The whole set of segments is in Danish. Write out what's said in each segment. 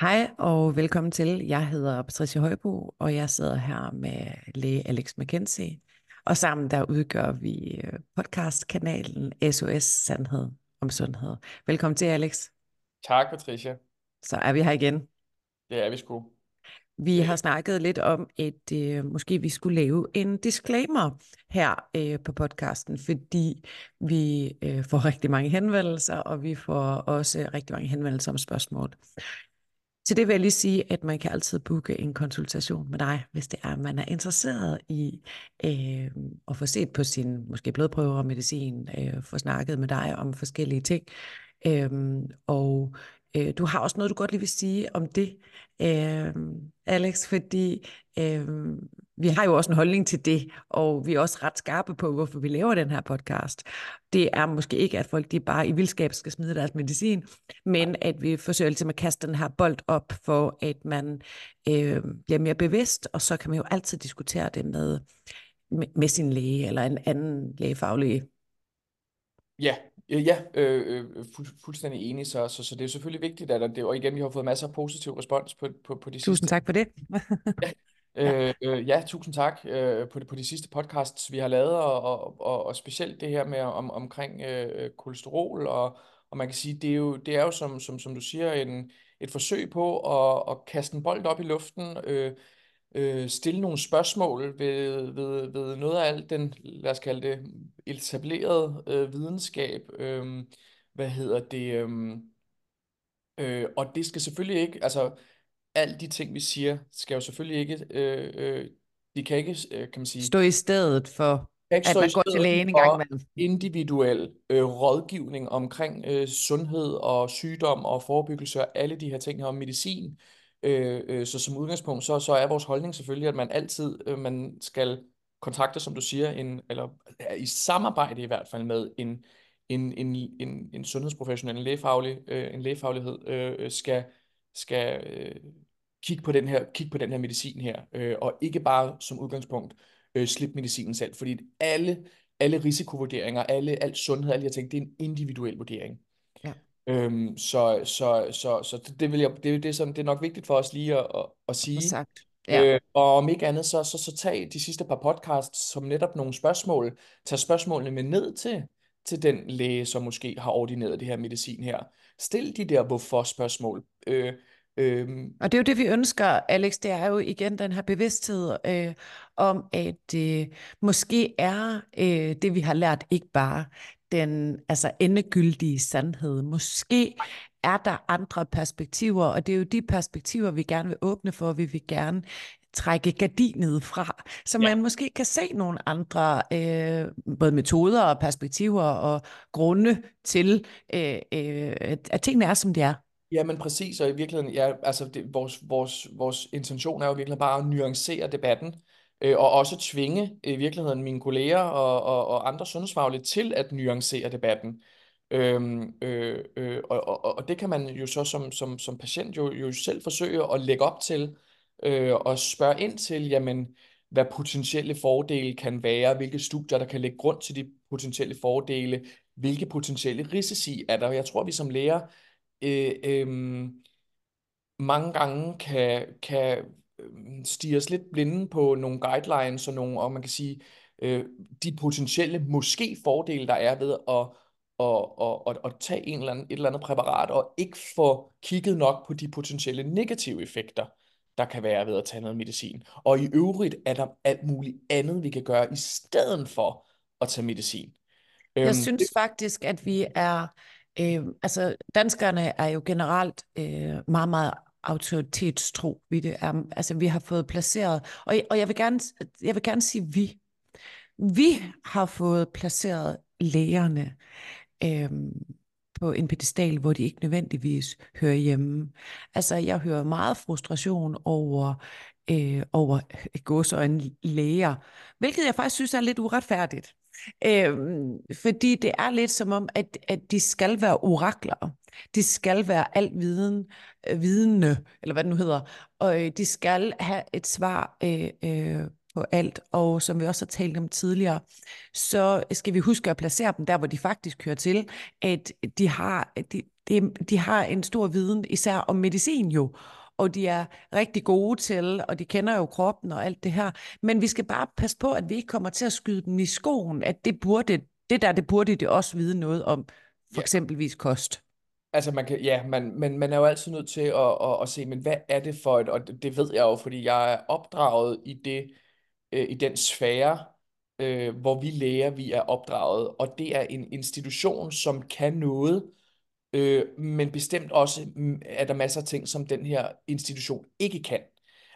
Hej og velkommen til. Jeg hedder Patricia Højbo, og jeg sidder her med læge Alex McKenzie. Og sammen der udgør vi øh, podcastkanalen SOS Sandhed om Sundhed. Velkommen til, Alex. Tak, Patricia. Så er vi her igen. Det er vi sgu. Vi har snakket lidt om, at øh, måske vi skulle lave en disclaimer her øh, på podcasten, fordi vi øh, får rigtig mange henvendelser, og vi får også rigtig mange henvendelser om spørgsmål. Til det vil jeg lige sige, at man kan altid booke en konsultation med dig, hvis det er, at man er interesseret i øh, at få set på sin måske blodprøver og medicin, øh, få snakket med dig om forskellige ting. Øh, og øh, du har også noget, du godt lige vil sige om det, øh, Alex, fordi øh, vi har jo også en holdning til det, og vi er også ret skarpe på, hvorfor vi laver den her podcast. Det er måske ikke, at folk de bare i vildskab skal smide deres medicin, men at vi forsøger ligesom at kaste den her bold op, for at man øh, bliver mere bevidst, og så kan man jo altid diskutere det med, med, med sin læge eller en anden lægefaglig Ja, ja, øh, øh, fu fuldstændig enig, så, så, så det er selvfølgelig vigtigt, at det, og igen, vi har fået masser af positiv respons på, på, på de Tusind sidste... tak for det. ja, Øh, øh, ja, tusind tak øh, på, de, på de sidste podcasts, vi har lavet, og, og, og, og specielt det her med om, omkring øh, kolesterol, og, og man kan sige, det er jo, det er jo som, som, som du siger, en, et forsøg på at, at kaste en bold op i luften, øh, øh, stille nogle spørgsmål ved, ved, ved noget af alt den, lad os kalde det, etablerede øh, videnskab, øh, hvad hedder det, øh, øh, og det skal selvfølgelig ikke, altså alle de ting, vi siger, skal jo selvfølgelig ikke, øh, øh, de kan ikke, øh, kan man sige... Stå i stedet for, at man går til lægen en gang imellem. individuel øh, rådgivning omkring øh, sundhed og sygdom og forebyggelse og alle de her ting her om medicin. Øh, øh, så som udgangspunkt, så, så er vores holdning selvfølgelig, at man altid øh, man skal kontakte, som du siger, en, eller i samarbejde i hvert fald med en, en, en, en, en sundhedsprofessionel, en, lægefaglig, øh, en lægefaglighed, øh, skal, skal øh, kigge på den her, kigge på den her medicin her, øh, og ikke bare som udgangspunkt øh, slippe medicinen selv, fordi alle, alle risikovurderinger, alle, alt sundhed, alle de her ting, det er en individuel vurdering. Øhm, så, så, så, så det, vil jeg, det, det, er sådan, det er nok vigtigt for os lige at, at, at sige. Sagt. Ja. Øh, og om ikke andet, så, så, så tag de sidste par podcasts som netop nogle spørgsmål. Tag spørgsmålene med ned til, til den læge, som måske har ordineret det her medicin her. Stil de der hvorfor-spørgsmål. Øh, Øhm. Og det er jo det, vi ønsker, Alex, det er jo igen den her bevidsthed øh, om, at øh, måske er øh, det, vi har lært, ikke bare den altså endegyldige sandhed. Måske er der andre perspektiver, og det er jo de perspektiver, vi gerne vil åbne for, vi vil gerne trække gardinet fra, så ja. man måske kan se nogle andre øh, både metoder og perspektiver og grunde til, øh, øh, at tingene er, som de er. Ja, men præcis, og i virkeligheden, ja, altså det, vores, vores, vores intention er jo virkelig bare at nuancere debatten, øh, og også tvinge øh, i virkeligheden mine kolleger og, og, og andre sundhedsfaglige til at nuancere debatten. Øhm, øh, øh, og, og, og det kan man jo så som, som, som patient jo, jo selv forsøge at lægge op til, øh, og spørge ind til, jamen, hvad potentielle fordele kan være, hvilke studier, der kan lægge grund til de potentielle fordele, hvilke potentielle risici er der. Jeg tror, vi som læger øh, øh, mange gange kan, kan øhm, stige os lidt blinde på nogle guidelines og nogle, og man kan sige, øh, de potentielle måske fordele, der er ved at og, og, og, og tage en eller anden, et eller andet præparat, og ikke få kigget nok på de potentielle negative effekter, der kan være ved at tage noget medicin. Og i øvrigt er der alt muligt andet, vi kan gøre, i stedet for at tage medicin. Jeg øhm, synes det... faktisk, at vi er Øh, altså, danskerne er jo generelt øh, meget, meget autoritetstro. Vi, det er, altså, vi har fået placeret, og, og jeg, vil gerne, jeg vil gerne sige vi. Vi har fået placeret lægerne øhm, på en pedestal, hvor de ikke nødvendigvis hører hjemme. Altså, jeg hører meget frustration over, øh, over en læger, hvilket jeg faktisk synes er lidt uretfærdigt. Øhm, fordi det er lidt som om, at, at de skal være orakler. De skal være alt viden, øh, vidende, eller hvad det nu hedder. Og øh, de skal have et svar øh, øh, på alt. Og som vi også har talt om tidligere, så skal vi huske at placere dem der, hvor de faktisk hører til. At de har, de, de, de har en stor viden, især om medicin jo, og de er rigtig gode til, og de kender jo kroppen og alt det her. Men vi skal bare passe på, at vi ikke kommer til at skyde dem i skoen, at det burde, det der, det burde de også vide noget om, for Ja. eksempelvis kost. Altså man kan, ja, man, men man er jo altid nødt til at, at, at se, men hvad er det for et, og det, det ved jeg jo, fordi jeg er opdraget i det, øh, i den sfære, øh, hvor vi læger, vi er opdraget, og det er en institution, som kan noget, øh, men bestemt også mm, er der masser af ting, som den her institution ikke kan.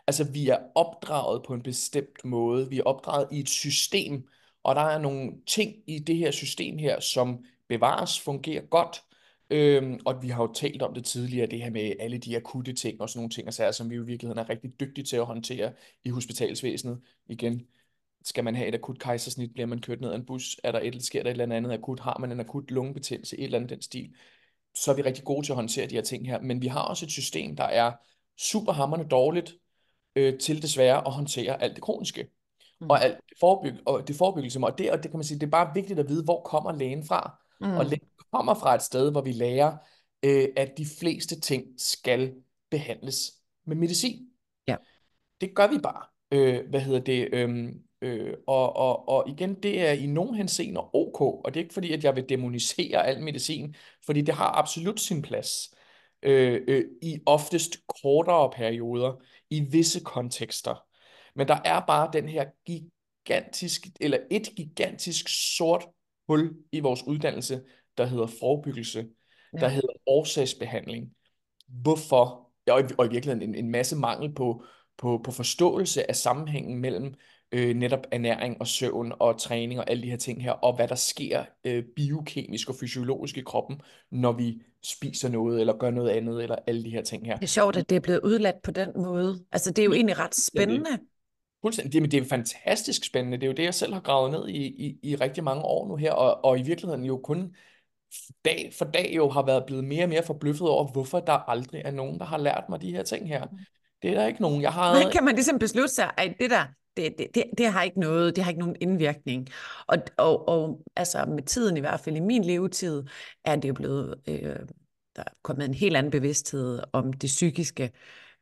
Altså, vi er opdraget på en bestemt måde. Vi er opdraget i et system, og der er nogle ting i det her system her, som bevares, fungerer godt. Øhm, og vi har jo talt om det tidligere, det her med alle de akutte ting og sådan nogle ting, og sager, som vi jo i virkeligheden er rigtig dygtige til at håndtere i hospitalsvæsenet. Igen, skal man have et akut kejsersnit, bliver man kørt ned af en bus, er der et, sker der et eller andet akut, har man en akut lungebetændelse, et eller andet den stil, så er vi rigtig gode til at håndtere de her ting her. Men vi har også et system, der er superhammerende dårligt øh, til desværre at håndtere alt det kroniske Mm. og alt det, forebyg og det forebyggelse. Og det, og det kan man sige, det er bare vigtigt at vide, hvor kommer lægen fra. Og Mm. lægen kommer fra et sted, hvor vi lærer, øh, at de fleste ting skal behandles med medicin. Ja. Det gør vi bare. Øh, hvad hedder det? Øhm, øh, og, og, og igen, det er i nogen henseender ok, og det er ikke fordi, at jeg vil demonisere al medicin, fordi det har absolut sin plads. Øh, øh, I oftest kortere perioder, i visse kontekster. Men der er bare den her gigantisk, eller et gigantisk sort hul i vores uddannelse, der hedder forebyggelse, der Ja. hedder årsagsbehandling. Hvorfor? Og, i, og i virkeligheden en, en masse mangel på, på, på forståelse af sammenhængen mellem øh, netop ernæring og søvn og træning og alle de her ting her, og hvad der sker øh, biokemisk og fysiologisk i kroppen, når vi spiser noget, eller gør noget andet, eller alle de her ting her. Det er sjovt, at det er blevet udladt på den måde. Altså, det er jo egentlig ret spændende. Fuldstændig. Det, men det er fantastisk spændende. Det er jo det, jeg selv har gravet ned i, i, i rigtig mange år nu her, og, og i virkeligheden jo kun dag for dag jo har været blevet mere og mere forbløffet over, hvorfor der aldrig er nogen, der har lært mig de her ting her. Det er der ikke nogen. Jeg har... Hvordan kan man ligesom beslutte sig, at det der, det, det, det, det har ikke noget, det har ikke nogen indvirkning. Og, og, og altså med tiden, i hvert fald i min levetid, er det jo blevet, øh, der er kommet en helt anden bevidsthed om det psykiske,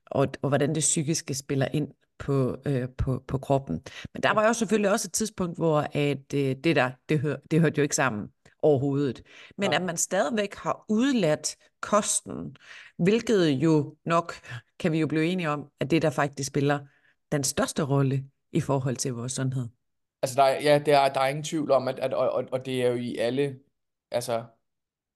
og, og hvordan det psykiske spiller ind på, øh, på, på kroppen. Men der var jo selvfølgelig også et tidspunkt, hvor at, øh, det der, det, hør, det hørte jo ikke sammen overhovedet. Men Nej. at man stadigvæk har udladt kosten, hvilket jo nok, kan vi jo blive enige om, at det der faktisk spiller den største rolle i forhold til vores sundhed. Altså, der er, ja, der er, der er ingen tvivl om, at, at og, og, og det er jo i alle, altså,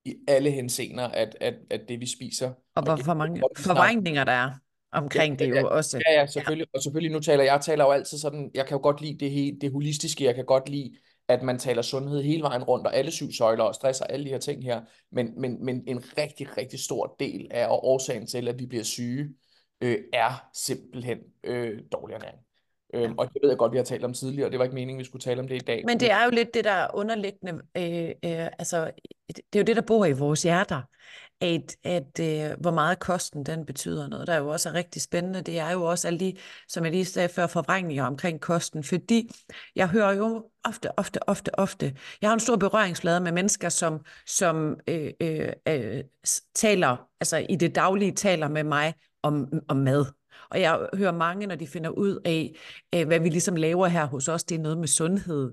i alle henseender, at, at, at det vi spiser, Og hvor, det- hvor mange forvrængninger der er omkring det jo også. Ja, ja, selvfølgelig. Og selvfølgelig, nu taler jeg taler jo altid sådan, jeg kan jo godt lide det, he, det holistiske, jeg kan godt lide, at man taler sundhed hele vejen rundt, og alle syv søjler, og stress og alle de her ting her. Men, men, men en rigtig, rigtig stor del af og årsagen til, at vi bliver syge, øh, er simpelthen øh, dårlig ernæring. Øhm, og det ved jeg godt, vi har talt om tidligere, og det var ikke meningen, vi skulle tale om det i dag. Men det er jo lidt det der underliggende, øh, øh, altså det er jo det, der bor i vores hjerter, at, at øh, hvor meget kosten den betyder noget. Der er jo også er rigtig spændende, det er jo også alle de, som jeg lige sagde før, forvrængninger omkring kosten, fordi jeg hører jo ofte, ofte, ofte, ofte, jeg har en stor berøringsflade med mennesker, som, som øh, øh, øh, taler, altså i det daglige taler med mig om, om mad. Og jeg hører mange, når de finder ud af, øh, hvad vi ligesom laver her hos os, det er noget med sundhed.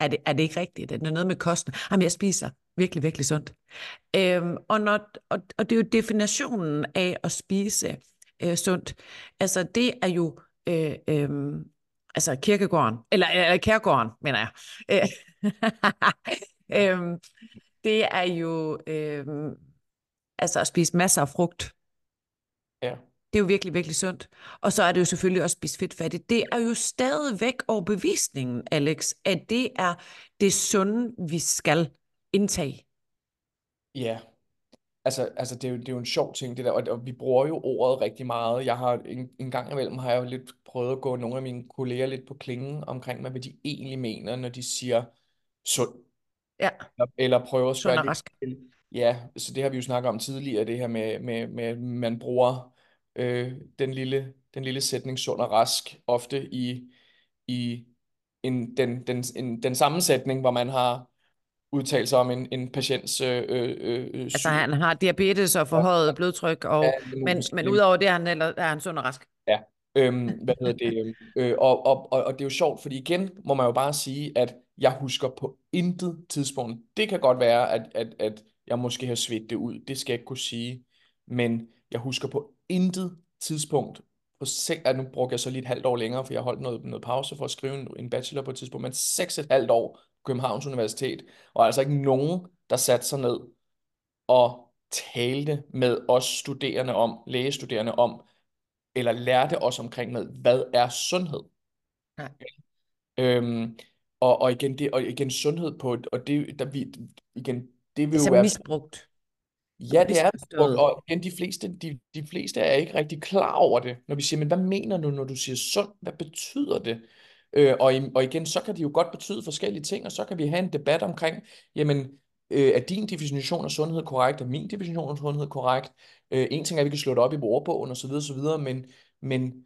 Er det, er det ikke rigtigt? Er det noget med kosten? Jamen, jeg spiser virkelig, virkelig sundt. Øhm, og, når, og, og det er jo definitionen af at spise øh, sundt. Altså, det er jo øh, øh, altså kirkegården, eller, eller kærgården, mener jeg. Øh, øhm, det er jo øh, altså at spise masser af frugt. Ja. Det er jo virkelig, virkelig sundt. Og så er det jo selvfølgelig også spise fedtfattigt. Det er jo stadigvæk overbevisningen, Alex, at det er det sunde, vi skal indtage. Ja, altså, altså det, er jo, det er jo en sjov ting, det der, og, og vi bruger jo ordet rigtig meget. Jeg har en, en gang imellem har jeg jo lidt prøvet at gå nogle af mine kolleger lidt på klingen omkring, hvad de egentlig mener, når de siger sund. Ja, Eller, eller prøver at spørge lidt til, ja, så det har vi jo snakket om tidligere, det her med, med, med man bruger øh, den lille, den lille sætning sund og rask ofte i, i en, den, den, en, den sammensætning, hvor man har udtale sig om en, en patients øh, øh, øh, Altså syg. han har diabetes og forhøjet blodtryk, og, Ja, men, men udover det er han, eller, er han sund og rask. Ja, øhm, hvad hedder det? øhm, Øh, og, og, og, og det er jo sjovt, fordi igen må man jo bare sige, at jeg husker på intet tidspunkt. Det kan godt være, at, at, at jeg måske har svedt det ud. Det skal jeg ikke kunne sige. Men jeg husker på intet tidspunkt, på sek, at nu brugte jeg så lige et halvt år længere, for jeg holdt noget, noget pause for at skrive en, en bachelor på et tidspunkt, men seks et halvt år på Københavns Universitet, og altså ikke nogen, der satte sig ned og talte med os studerende om, lægestuderende om, eller lærte os omkring med, hvad er sundhed? Ja. Øhm, og, og igen det og igen sundhed på og det der vi igen det vil Det er jo være misbrugt. Ja det er og, misforstået. og igen de fleste de, de fleste er ikke rigtig klar over det når vi siger men hvad mener du når du siger sund hvad betyder det øh, og, og igen så kan det jo godt betyde forskellige ting og så kan vi have en debat omkring jamen øh, er din definition af sundhed korrekt er min definition af sundhed korrekt øh, en ting er at vi kan slå det op i ordbogen og så videre så videre men men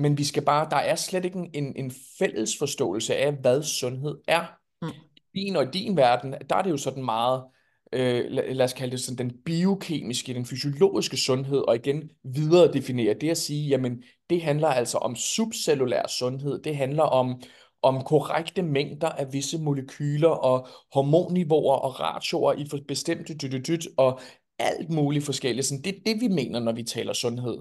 men vi skal bare, der er slet ikke en, en, en fælles forståelse af, hvad sundhed er. Mm. I din og i din verden, der er det jo sådan meget, øh, lad, lad os kalde det sådan den biokemiske, den fysiologiske sundhed, og igen videre definere det at sige, jamen det handler altså om subcellulær sundhed, det handler om, om korrekte mængder af visse molekyler og hormonniveauer og ratioer i for bestemte dyt, og alt muligt forskelligt. Sådan, det er det, vi mener, når vi taler sundhed.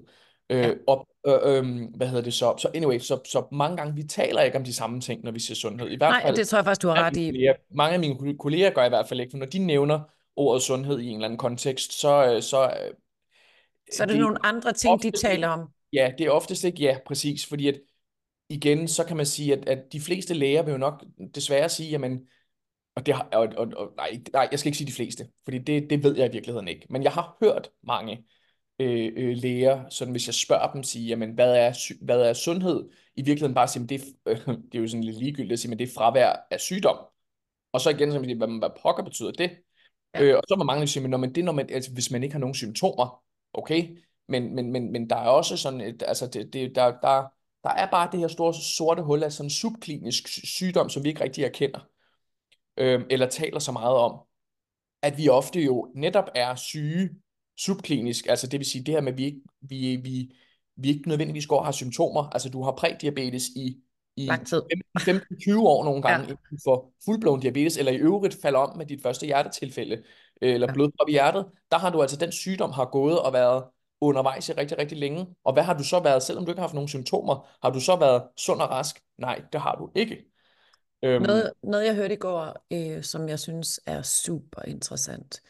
Øh, Ja. og øh, øh, hvad hedder det så? Så anyway, så, så mange gange, vi taler ikke om de samme ting, når vi siger sundhed. I hvert Nej, fald, det tror jeg faktisk, du har ret i. kolleger, mange af mine kolleger gør i hvert fald ikke, for når de nævner ordet sundhed i en eller anden kontekst, så, øh, så øh, Så er det det nogle andre ting, de taler om. ja, det er oftest ikke, ja, præcis, fordi at igen, så kan man sige, at, at de fleste læger vil jo nok desværre sige, jamen, og det har, og, og, og, nej, nej, jeg skal ikke sige de fleste, fordi det, det ved jeg i virkeligheden ikke, men jeg har hørt mange øh, øh, læger, sådan hvis jeg spørger dem, sige, jamen, hvad er, hvad er sundhed? I virkeligheden bare sige, det, øh, det er jo sådan lidt ligegyldigt at sige, men det er fravær af sygdom. Og så igen, så vil jeg sige, hvad, hvad pokker betyder det? Ja. Øh, og så må mange sige, men, når man, det når man, altså, hvis man ikke har nogen symptomer, okay, men, men, men, men der er også sådan et, altså det, det, der, der, der er bare det her store sorte hul af sådan subklinisk sygdom, som vi ikke rigtig erkender, øh, eller taler så meget om, at vi ofte jo netop er syge subklinisk, altså det vil sige det her med, at vi ikke, vi, vi, vi ikke nødvendigvis går og har symptomer, altså du har prædiabetes i, i Lang tid. 15-20 år nogle gange, Ja. inden du får fuldblåen diabetes, eller i øvrigt falder om med dit første hjertetilfælde, øh, eller Ja. blodprop i hjertet, der har du altså, den sygdom har gået og været undervejs i rigtig, rigtig længe. Og hvad har du så været, selvom du ikke har haft nogen symptomer, har du så været sund og rask? Nej, det har du ikke. Øhm, Noget, noget jeg hørte i går, øh, som jeg synes er super interessant,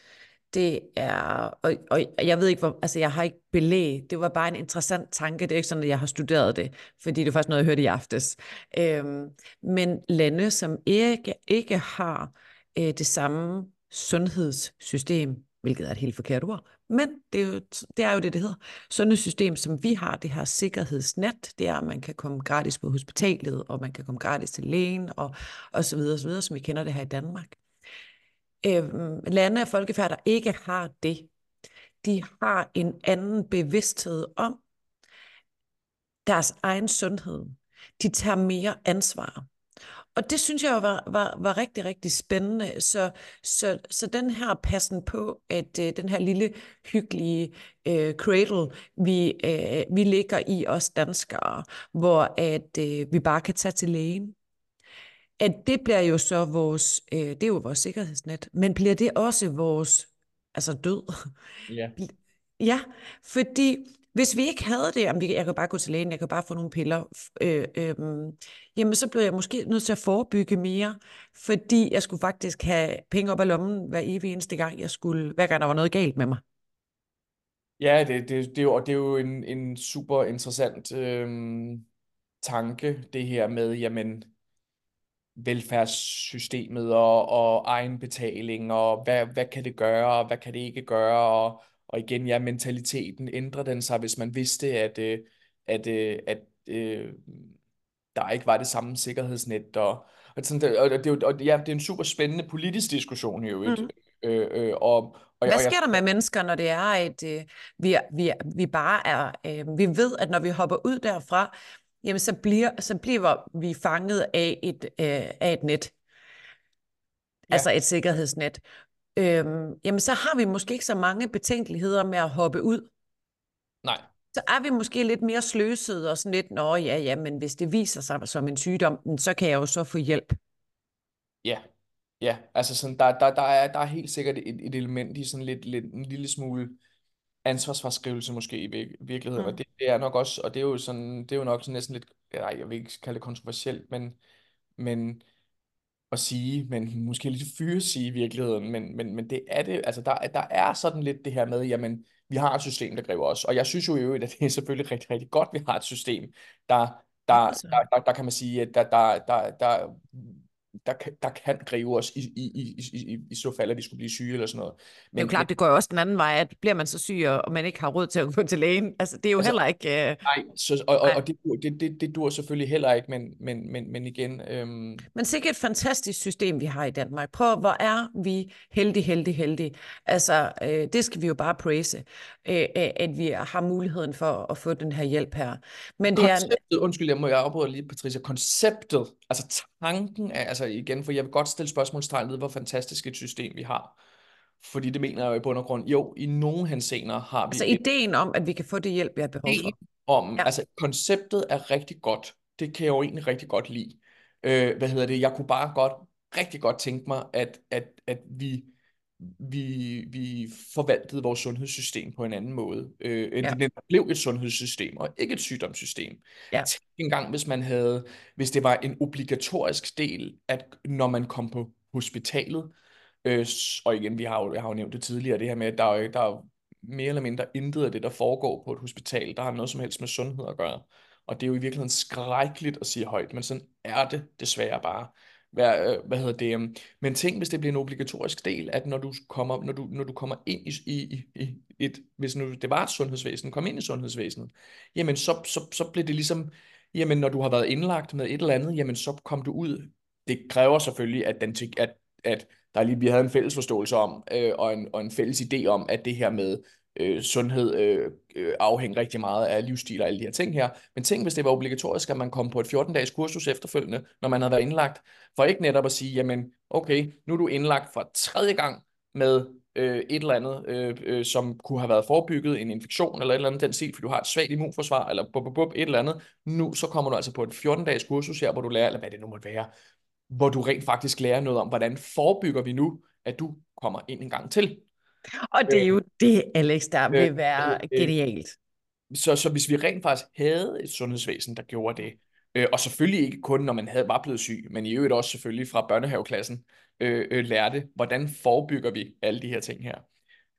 det er, og, og jeg ved ikke, hvor, altså jeg har ikke belæg, det var bare en interessant tanke, det er ikke sådan, at jeg har studeret det, fordi det er faktisk noget, jeg hørte i aftes. Øhm, men lande, som ikke, ikke har øh, det samme sundhedssystem, hvilket er et helt forkert ord, men det er, jo, det er jo det, det hedder. Sundhedssystem, som vi har, det her sikkerhedsnet, det er, at man kan komme gratis på hospitalet, og man kan komme gratis til lægen, og, og så videre, og så videre, som vi kender det her i Danmark øh, lande af folkefærd, der ikke har det, de har en anden bevidsthed om deres egen sundhed. De tager mere ansvar. Og det synes jeg var, var, var rigtig, rigtig spændende. Så, så, så den her passen på, at øh, den her lille hyggelige øh, cradle, vi, øh, vi ligger i os danskere, hvor at øh, vi bare kan tage til lægen, at det bliver jo så vores, øh, det er jo vores sikkerhedsnet, men bliver det også vores, altså død? ja. Ja, fordi hvis vi ikke havde det, jamen, vi- jeg kan bare gå til lægen, jeg kan bare få nogle piller, øh, øh, jamen så blev jeg måske nødt til at forebygge mere, fordi jeg skulle faktisk have penge op af lommen hver evig eneste gang, jeg skulle, hver gang der var noget galt med mig. Ja, det, det, det, er jo, og det er jo en, en super interessant øhm, tanke, det her med, jamen, velfærdssystemet og, og egenbetaling, og hvad, hvad kan det gøre, og hvad kan det ikke gøre, og, og igen, ja, mentaliteten, ændrer den sig, hvis man vidste, at, øh, at, øh, at øh, der ikke var det samme sikkerhedsnet, og, og, sådan, det, og, det, og ja, det er en super spændende politisk diskussion i øvrigt, Mm. øh, øh, og, og, Hvad sker der med mennesker, når det er, at øh, vi, vi, vi bare er, øh, vi ved, at når vi hopper ud derfra, jamen så bliver, så bliver vi fanget af et, øh, af et net. ja. altså et sikkerhedsnet, øhm, jamen så har vi måske ikke så mange betænkeligheder med at hoppe ud. Nej. Så er vi måske lidt mere sløsede og sådan lidt, nå ja, ja, men hvis det viser sig som en sygdom, så kan jeg jo så få hjælp. Ja, ja, altså sådan, der, der, der, er, der er helt sikkert et, et element i sådan lidt, lidt en lille smule ansvarsfraskrivelse måske i virkeligheden, mm. og det, det er nok også, og det er jo sådan, det er jo nok sådan næsten lidt, nej, jeg vil ikke kalde det kontroversielt, men, men at sige, men måske lidt fyre sige i virkeligheden, men, men, men det er det, altså der, der er sådan lidt det her med, jamen, vi har et system, der griber os, og jeg synes jo i øvrigt, at det er selvfølgelig rigtig, rigtig godt, vi har et system, der, der, der, der, der, der kan man sige, at der, der, der, der der, der kan gribe os i, i, i, i, i så fald, at vi skulle blive syge eller sådan noget. Men, det er jo klart, det går jo også den anden vej, at bliver man så syg, og man ikke har råd til at gå til lægen. Altså, det er jo altså, heller ikke... Uh... Nej, så, og, og, og det, det, det, det dur selvfølgelig heller ikke, men, men, men, men igen... Øhm... Men sikkert et fantastisk system, vi har i Danmark. Prøv, hvor er vi heldige, heldige, heldige. Altså, øh, det skal vi jo bare praise, øh, at vi har muligheden for at få den her hjælp her. Men det konceptet, er... undskyld, jeg må jeg afbryde lige, Patricia, konceptet, altså tanken af, altså igen, for jeg vil godt stille spørgsmålstegn ved, hvor fantastisk et system vi har. Fordi det mener jeg jo i bund og grund, jo, i nogle henseender har vi... Altså ideen om, at vi kan få det hjælp, vi har behov for. Om, ja. Altså konceptet er rigtig godt. Det kan jeg jo egentlig rigtig godt lide. Øh, hvad hedder det? Jeg kunne bare godt, rigtig godt tænke mig, at, at, at vi vi, vi forvaltede vores sundhedssystem på en anden måde. Øh, end ja. det blev et sundhedssystem, og ikke et sygdomssystem. Ja. Tænk engang, hvis man havde, hvis det var en obligatorisk del, at når man kom på hospitalet, øh, og igen, vi har jo, jeg har jo nævnt det tidligere, det her med, at der er, der er mere eller mindre intet af det, der foregår på et hospital, der har noget som helst med sundhed at gøre. Og det er jo i virkeligheden skrækkeligt at sige højt, men sådan er det desværre bare hvad, øh, hvad hedder det, øhm, men tænk, hvis det bliver en obligatorisk del, at når du kommer, når du, når du kommer ind i, i, i et, hvis nu det var et sundhedsvæsen, kom ind i sundhedsvæsenet, jamen så, så, så bliver det ligesom, jamen når du har været indlagt med et eller andet, jamen så kom du ud. Det kræver selvfølgelig, at, den, at, at der lige, vi havde en fælles forståelse om, øh, og, en, og en fælles idé om, at det her med øh, sundhed øh, øh, afhænger rigtig meget af livsstil og alle de her ting her. Men tænk, hvis det var obligatorisk, at man kom på et 14-dages kursus efterfølgende, når man havde været indlagt, for ikke netop at sige, jamen, okay, nu er du indlagt for tredje gang med øh, et eller andet, øh, øh, som kunne have været forebygget, en infektion eller et eller andet den stil, fordi du har et svagt immunforsvar, eller bup, bup, bup, et eller andet. Nu så kommer du altså på et 14-dages kursus her, hvor du lærer, eller hvad det nu måtte være, hvor du rent faktisk lærer noget om, hvordan forebygger vi nu, at du kommer ind en gang til. Og det er jo det, Alex, der øh, vil være øh, genialt. Så, så hvis vi rent faktisk havde et sundhedsvæsen, der gjorde det, øh, og selvfølgelig ikke kun, når man havde, var blevet syg, men i øvrigt også selvfølgelig fra børnehaveklassen, øh, øh, lærte, hvordan forebygger vi alle de her ting her.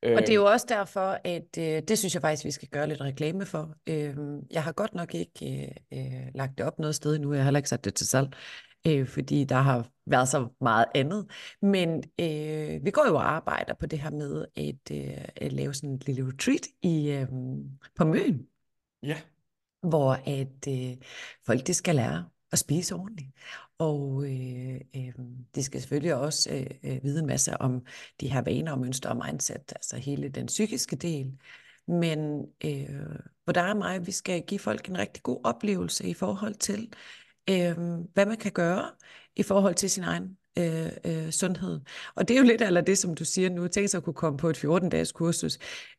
Og det er jo også derfor, at øh, det synes jeg faktisk, vi skal gøre lidt reklame for. Øh, jeg har godt nok ikke øh, øh, lagt det op noget sted nu, jeg har heller ikke sat det til salg øh, fordi der har været så meget andet. Men øh, vi går jo og arbejder på det her med at, øh, at lave sådan en lille retreat i, øh, på Møn. Ja. Hvor at øh, folk det skal lære at spise ordentligt. Og øh, øh, de skal selvfølgelig også øh, øh, vide en masse om de her vaner og mønstre og mindset, altså hele den psykiske del. Men øh, hvor der er mig, vi skal give folk en rigtig god oplevelse i forhold til, øh, hvad man kan gøre i forhold til sin egen øh, øh, sundhed. Og det er jo lidt af det, som du siger nu. Tænk sig at kunne komme på et 14-dages kursus,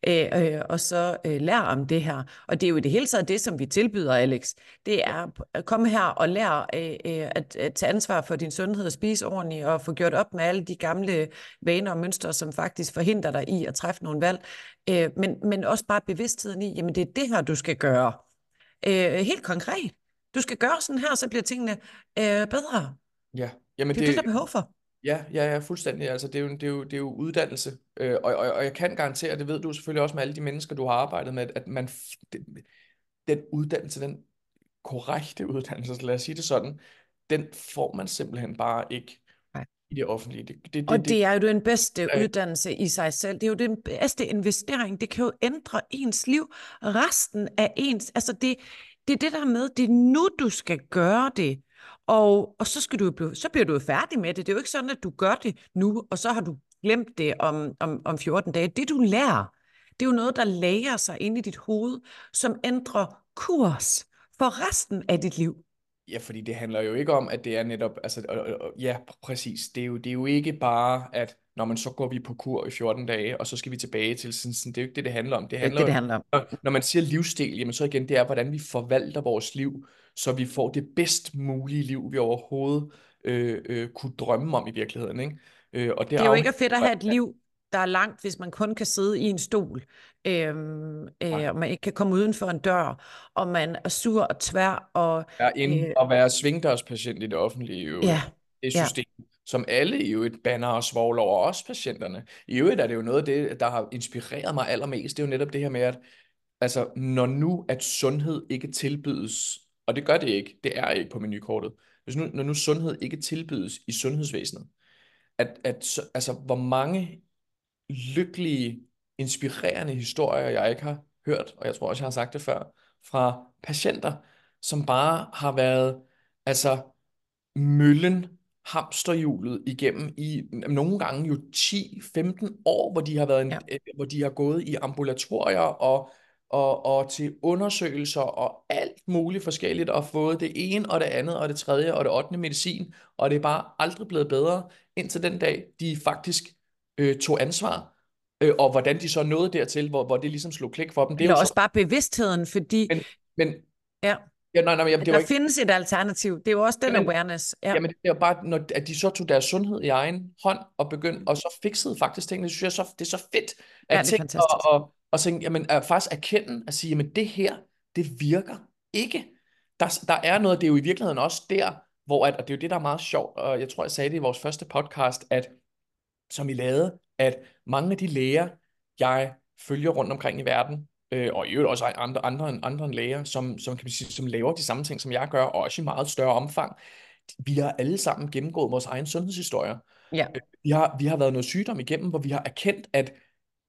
øh, øh, og så øh, lære om det her. Og det er jo i det hele taget det, som vi tilbyder, Alex. Det er at komme her og lære øh, øh, at, at tage ansvar for din sundhed og spise ordentligt, og få gjort op med alle de gamle vaner og mønstre, som faktisk forhindrer dig i at træffe nogle valg. Øh, men, men også bare bevidstheden i, jamen det er det her, du skal gøre. Øh, helt konkret. Du skal gøre sådan her, så bliver tingene øh, bedre. Ja. Jamen, det er det, der er behov for. Ja, ja, ja, fuldstændig. Altså, det er jo, det er jo, det er jo uddannelse. Øh, og, og, og jeg kan garantere, det ved du selvfølgelig også med alle de mennesker, du har arbejdet med, at man, den, den uddannelse, den korrekte uddannelse, lad os sige det sådan, den får man simpelthen bare ikke Nej. i det offentlige. Det, det, det, og det, det er jo den bedste ja. uddannelse i sig selv. Det er jo den bedste investering. Det kan jo ændre ens liv, resten af ens... Altså, det, det er det der med, det er nu, du skal gøre det. Og, og så, skal du blive, så bliver du jo færdig med det. Det er jo ikke sådan, at du gør det nu, og så har du glemt det om, om, om 14 dage. Det du lærer, det er jo noget, der læger sig ind i dit hoved, som ændrer kurs for resten af dit liv. Ja, fordi det handler jo ikke om, at det er netop, altså, ja, præcis, det er, jo, det er jo ikke bare, at når man så går vi på kur i 14 dage, og så skal vi tilbage til sådan, sådan det er jo ikke det, det handler om. Det handler, det, det, det handler om. Når, når man siger livsstil, jamen så igen, det er, hvordan vi forvalter vores liv, så vi får det bedst mulige liv, vi overhovedet øh, øh, kunne drømme om i virkeligheden, ikke? Øh, og det, det er jo ikke fedt at have et liv, der er langt, hvis man kun kan sidde i en stol, øhm, øh, og man ikke kan komme uden for en dør, og man er sur og tvær. Og, ja, ind øh, og være svingdørspatient i det offentlige jo. Ja, det system, ja som alle jo et banner og svogler over, også patienterne. I øvrigt er det jo noget af det, der har inspireret mig allermest, det er jo netop det her med, at altså, når nu at sundhed ikke tilbydes, og det gør det ikke, det er ikke på menukortet, hvis nu, når nu sundhed ikke tilbydes i sundhedsvæsenet, at, at altså, hvor mange lykkelige, inspirerende historier, jeg ikke har hørt, og jeg tror også, jeg har sagt det før, fra patienter, som bare har været, altså, møllen, hamsterhjulet igennem i nogle gange jo 10-15 år, hvor de har været en, ja. Øh, hvor de har gået i ambulatorier og og, og til undersøgelser og alt muligt forskelligt, og fået det ene og det andet og det tredje og det ottende medicin, og det er bare aldrig blevet bedre, indtil den dag, de faktisk øh, tog ansvar, øh, og hvordan de så nåede dertil, hvor, hvor det ligesom slog klik for dem. Det er jo også så... bare bevidstheden, fordi... Men, men ja. Ja, nej, nej, jamen, det der ikke... findes et alternativ. Det er jo også den jamen, awareness. Ja. Jamen, det er bare, når, at de så tog deres sundhed i egen hånd og begyndte, og så fikset faktisk tingene. Det synes jeg så, det er så fedt. At ja, tænke. Og, og, og tænke, jamen, at faktisk erkende, at sige, jamen, det her, det virker ikke. Der, der er noget, det er jo i virkeligheden også der, hvor, at, og det er jo det, der er meget sjovt, og jeg tror, jeg sagde det i vores første podcast, at som vi lavede, at mange af de læger, jeg følger rundt omkring i verden, øh, og i øvrigt også andre, andre, andre end læger, som, som, kan sige, som laver de samme ting, som jeg gør, og også i meget større omfang, vi har alle sammen gennemgået vores egen sundhedshistorie. Ja. Øh, vi, har, vi har været noget sygdom igennem, hvor vi har erkendt, at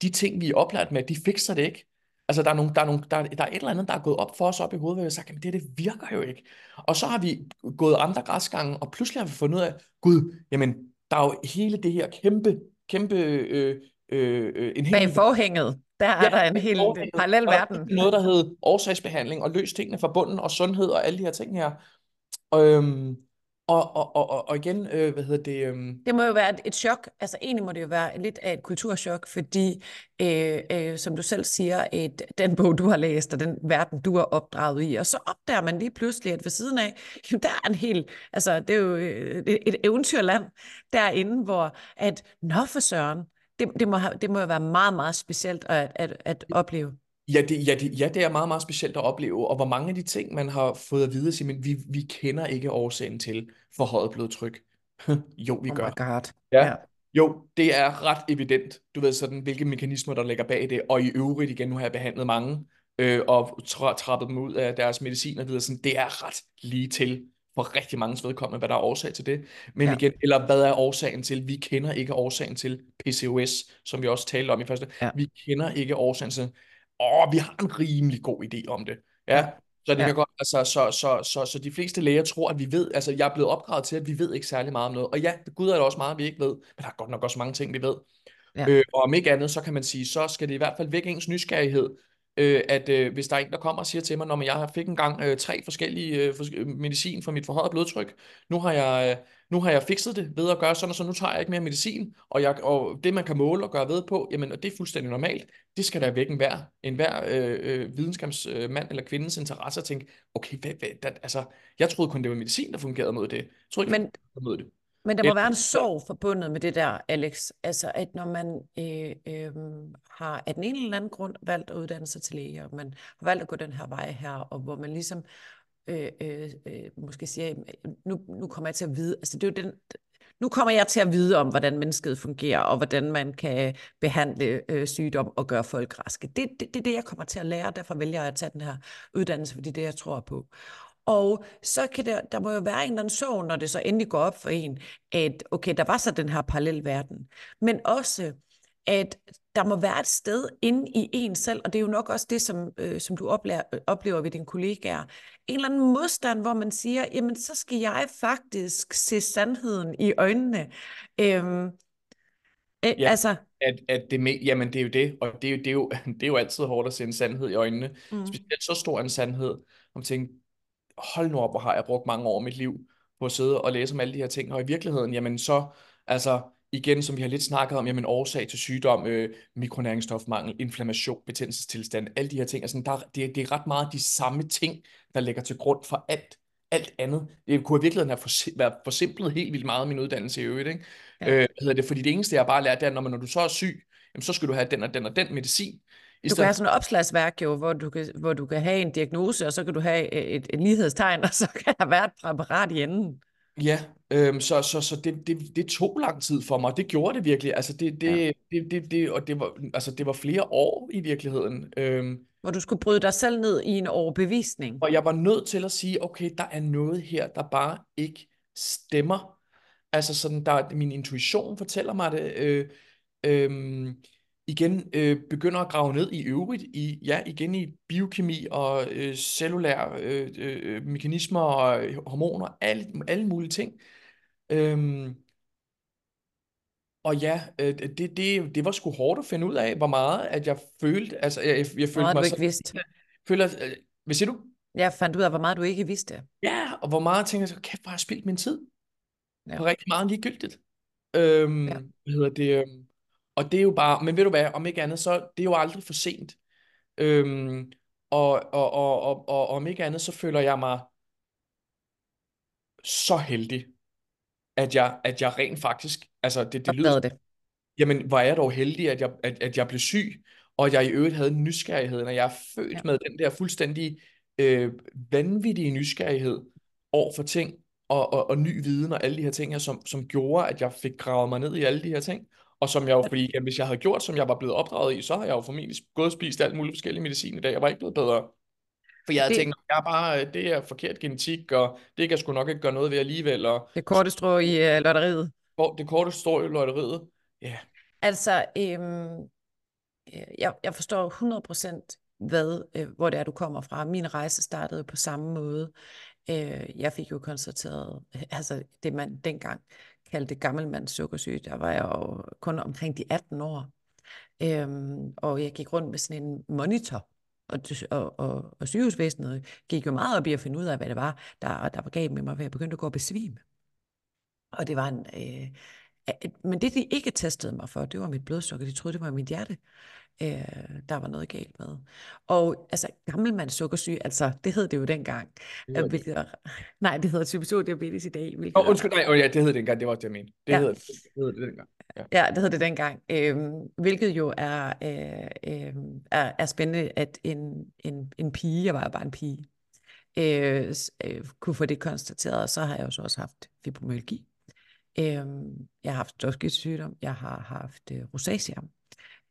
de ting, vi er oplært med, de fikser det ikke. Altså, der er, nogle, der, er nogle, der, der er et eller andet, der er gået op for os op i hovedet, hvor vi har sagt, at det, det virker jo ikke. Og så har vi gået andre græsgange, og pludselig har vi fundet ud af, gud, jamen, der er jo hele det her kæmpe, kæmpe, øh, øh, øh en hel... Bag forhænget, der er ja, der en helt parallel verden. Noget, der hedder årsagsbehandling, og løs tingene fra bunden, og sundhed, og alle de her ting her. Og, øhm, og, og, og, og igen, øh, hvad hedder det? Øh... Det må jo være et, et chok, altså egentlig må det jo være lidt af et kulturschok, fordi, øh, øh, som du selv siger, et, den bog, du har læst, og den verden, du er opdraget i, og så opdager man lige pludselig, at ved siden af, jo, der er en helt, altså det er jo øh, et, et eventyrland derinde, hvor at, nå for søren, det, det, må, have, det må jo være meget, meget specielt at, at, at opleve. Ja det, ja, det, ja, det er meget, meget specielt at opleve, og hvor mange af de ting, man har fået at vide, siger, men vi, vi kender ikke årsagen til forhøjet blodtryk. jo, vi oh gør. My God. Ja. ja. Jo, det er ret evident, du ved sådan, hvilke mekanismer, der ligger bag det, og i øvrigt igen, nu har jeg behandlet mange, øh, og tra- trappet dem ud af deres medicin og videre, sådan, det er ret lige til for rigtig mange vedkommende, hvad der er årsag til det. Men ja. igen, eller hvad er årsagen til? Vi kender ikke årsagen til PCOS, som vi også talte om i første. Ja. Vi kender ikke årsagen til åh, vi har en rimelig god idé om det. Ja, så det ja. kan godt, altså, så, så, så, så de fleste læger tror, at vi ved, altså jeg er blevet opdraget til, at vi ved ikke særlig meget om noget. Og ja, det gud er der også meget, vi ikke ved, men der er godt nok også mange ting, vi ved. Ja. Øh, og om ikke andet, så kan man sige, så skal det i hvert fald vække ens nysgerrighed, øh, at øh, hvis der er en, der kommer og siger til mig, når jeg fik engang øh, tre forskellige øh, fors- øh, medicin for mit forhøjet blodtryk, nu har jeg... Øh, nu har jeg fikset det ved at gøre sådan og så, nu tager jeg ikke mere medicin, og, jeg, og det man kan måle og gøre ved på, jamen og det er fuldstændig normalt, det skal der væk en hver, en hver øh, øh, videnskabsmand eller kvindens interesse at tænke, okay, hvad, hvad, der, altså, jeg troede kun det var medicin, der fungerede mod det. Jeg troede ikke, men, det mod det. Men der må være en sorg forbundet med det der, Alex. Altså, at når man øh, øh, har af den ene eller anden grund valgt at uddanne sig til læge, og man har valgt at gå den her vej her, og hvor man ligesom øh, øh, øh, måske siger, nu, nu kommer jeg til at vide, altså det er jo den, nu kommer jeg til at vide om, hvordan mennesket fungerer, og hvordan man kan behandle øh, sygdom og gøre folk raske. Det, det, det er det, jeg kommer til at lære, derfor vælger jeg at tage den her uddannelse, fordi det er det, jeg tror på. Og så kan der, der må jo være en eller anden så, når det så endelig går op for en, at okay, der var så den her parallel verden, men også, at der må være et sted inde i en selv, og det er jo nok også det, som, øh, som du oplever, oplever ved dine kollegaer. En eller anden modstand, hvor man siger, jamen så skal jeg faktisk se sandheden i øjnene. Øhm, øh, ja, altså, at, at det med, jamen det er jo det, og det er jo, det er jo, det er jo altid hårdt at se en sandhed i øjnene. Mm. Specielt så stor en sandhed, om tænker, hold nu op, hvor har jeg brugt mange år af mit liv på at sidde og læse om alle de her ting, og i virkeligheden, jamen så, altså igen, som vi har lidt snakket om, jamen årsag til sygdom, øh, mikronæringsstofmangel, inflammation, betændelsestilstand, alle de her ting, altså der, det, det er ret meget de samme ting, der ligger til grund for alt, alt andet. Det kunne i virkeligheden have for, været forsimplet helt vildt meget min uddannelse i øvrigt, ikke? Ja. Øh, hedder det, fordi det eneste, jeg bare lærte, det er, når, man, når du så er syg, jamen, så skal du have den og den og den medicin. I du kan have sådan et opslagsværk, jo, hvor, du kan, hvor du kan have en diagnose, og så kan du have et, et lighedstegn, og så kan der være et præparat i enden. Ja, øhm, så, så, så det, det, det tog lang tid for mig, det gjorde det virkelig. Altså det, det, ja. det, det, det, og det var, altså det var flere år i virkeligheden. Øhm, hvor du skulle bryde dig selv ned i en overbevisning. Og jeg var nødt til at sige, okay, der er noget her, der bare ikke stemmer. Altså sådan, der, min intuition fortæller mig det. Øh, øh, igen øh, begynder at grave ned i øvrigt, i, ja, igen i biokemi og øh, cellulære øh, øh, mekanismer og øh, hormoner, alle, alle mulige ting. Øhm, og ja, øh, det, det, det var sgu hårdt at finde ud af, hvor meget at jeg følte, altså jeg, jeg, jeg følte meget mig du ikke vidste. Føler, øh, hvad siger du? Jeg fandt ud af, hvor meget du ikke vidste. Ja, og hvor meget jeg tænkte, kæft, hvor har jeg spildt min tid? Ja. På rigtig meget ligegyldigt. Øhm, ja. Hvad hedder det? Øhm, og det er jo bare, men ved du hvad, om ikke andet, så det er jo aldrig for sent. Øhm, og, og, og, og, og om ikke andet, så føler jeg mig så heldig, at jeg, at jeg rent faktisk, altså det, det lyder, det. jamen hvor er jeg dog heldig, at jeg, at, at jeg blev syg, og jeg i øvrigt havde nysgerrigheden, og jeg er født ja. med den der fuldstændig øh, vanvittige nysgerrighed over for ting, og, og, og ny viden og alle de her ting her, som, som gjorde, at jeg fik gravet mig ned i alle de her ting. Og som jeg jo, fordi jamen, hvis jeg havde gjort, som jeg var blevet opdraget i, så har jeg jo formentlig gået og spist alt muligt forskellige medicin i dag. Jeg var ikke blevet bedre. For jeg havde det... tænkt, jeg er bare, det er forkert genetik, og det kan jeg sgu nok ikke gøre noget ved alligevel. Og... Det korte strå i uh, lotteriet. Det korte strå i lotteriet, ja. Yeah. Altså, øhm, jeg, jeg forstår 100% hvad, øh, hvor det er, du kommer fra. Min rejse startede på samme måde. Øh, jeg fik jo konstateret, altså det man dengang kaldte gammelmandssukkersyge. der var jeg jo kun omkring de 18 år. Øhm, og jeg gik rundt med sådan en monitor, og, og, og, og sygehusvæsenet gik jo meget op i at finde ud af, hvad det var, der, der var galt med mig, for jeg begyndte at gå og besvime. Og det var en... Øh, men det, de ikke testede mig for, det var mit blodsukker. De troede, det var mit hjerte øh, der var noget galt med. Og altså gammelmands sukkersyge, altså det hed det jo dengang. Det øh, hvilket, nej, det hedder type 2 diabetes i dag. Hvilket, oh, undskyld, nej, oh, ja, det hed det dengang, det var det, jeg mente. Det, ja. hed, det, det hed det dengang. Ja. ja, det hed det dengang. Øhm, hvilket jo er, øh, øh, er, er spændende, at en, en, en pige, jeg var jo bare en pige, øh, øh, kunne få det konstateret, og så har jeg jo så også haft fibromyalgi. Øh, jeg har haft stofskiftsygdom, jeg har haft øh, rosacea,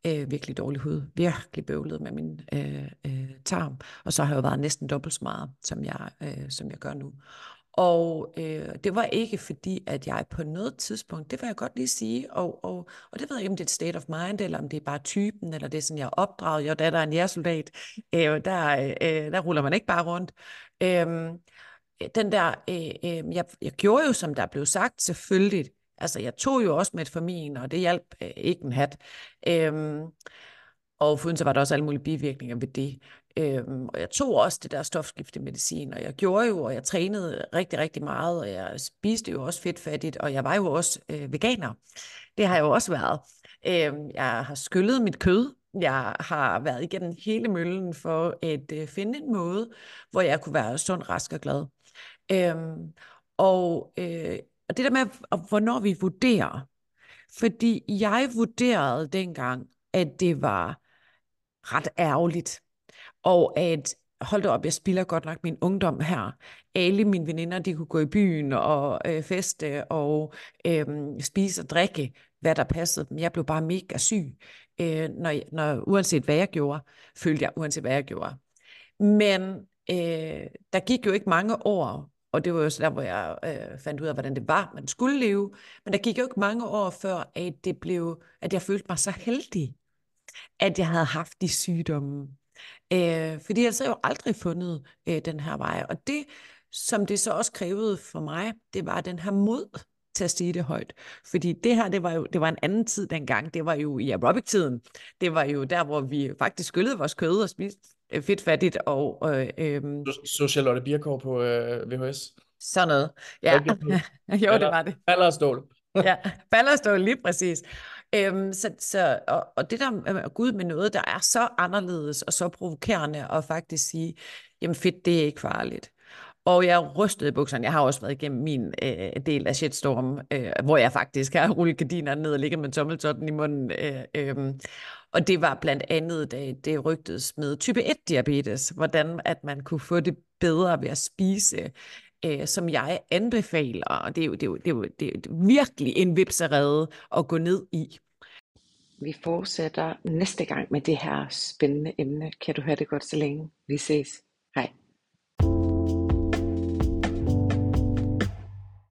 øh, virkelig dårlig hud, virkelig bøvlet med min øh, øh, tarm, og så har jeg jo været næsten dobbelt så meget, som jeg, øh, som jeg gør nu. Og øh, det var ikke fordi, at jeg på noget tidspunkt, det vil jeg godt lige sige, og, og, og det ved jeg ikke, om det er et state of mind, eller om det er bare typen, eller det er sådan, jeg er opdraget, jo, da der er en jægersoldat, øh, der, øh, der ruller man ikke bare rundt. Øh, den der, øh, øh, jeg, jeg gjorde jo, som der blev sagt, selvfølgelig, Altså, jeg tog jo også metformin, og det hjalp øh, ikke en hat. Øh, og foruden så var der også alle mulige bivirkninger ved det. Øhm, og jeg tog også det der stofskiftemedicin, og jeg gjorde jo, og jeg trænede rigtig, rigtig meget, og jeg spiste jo også fedtfattigt, og jeg var jo også øh, veganer. Det har jeg jo også været. Øhm, jeg har skyllet mit kød. Jeg har været igennem hele møllen for at øh, finde en måde, hvor jeg kunne være sund, rask og glad. Øhm, og øh, og det der med, hvornår vi vurderer. Fordi jeg vurderede dengang, at det var ret ærgerligt. Og at, hold op, jeg spiller godt nok min ungdom her. Alle mine veninder, de kunne gå i byen og øh, feste og øh, spise og drikke, hvad der passede dem. Jeg blev bare mega syg, øh, når, når, uanset hvad jeg gjorde, følte jeg, uanset hvad jeg gjorde. Men øh, der gik jo ikke mange år, og det var jo så der, hvor jeg øh, fandt ud af, hvordan det var, man skulle leve. Men der gik jo ikke mange år før, at, det blev, at jeg følte mig så heldig, at jeg havde haft de sygdomme. Øh, fordi jeg så jo aldrig fundet øh, den her vej. Og det, som det så også krævede for mig, det var den her mod. til at sige det højt. Fordi det her, det var jo det var en anden tid dengang. Det var jo i aerobic-tiden. Det var jo der, hvor vi faktisk skyllede vores kød og spiste øh, fedtfattigt. Og, øh, øh, Så Charlotte Birkov på øh, VHS. Sådan noget. Ja, jo, det var det. Baller og stål. ja, baller og stål, lige præcis. Øhm, så, så, og, og det der med Gud med noget, der er så anderledes og så provokerende, og faktisk sige, jamen fedt, det er ikke farligt. Og jeg rystede i bukserne. Jeg har også været igennem min øh, del af shitstorm, øh, hvor jeg faktisk har rullet gardinerne ned og ligger med tommeltotten i munden. Øh, øh. Og det var blandt andet, da det rygtedes med type 1-diabetes, hvordan at man kunne få det bedre ved at spise, øh, som jeg anbefaler. Og det er jo, det er jo, det er jo, det er jo virkelig en vipserede at gå ned i. Vi fortsætter næste gang med det her spændende emne. Kan du høre det godt så længe? Vi ses.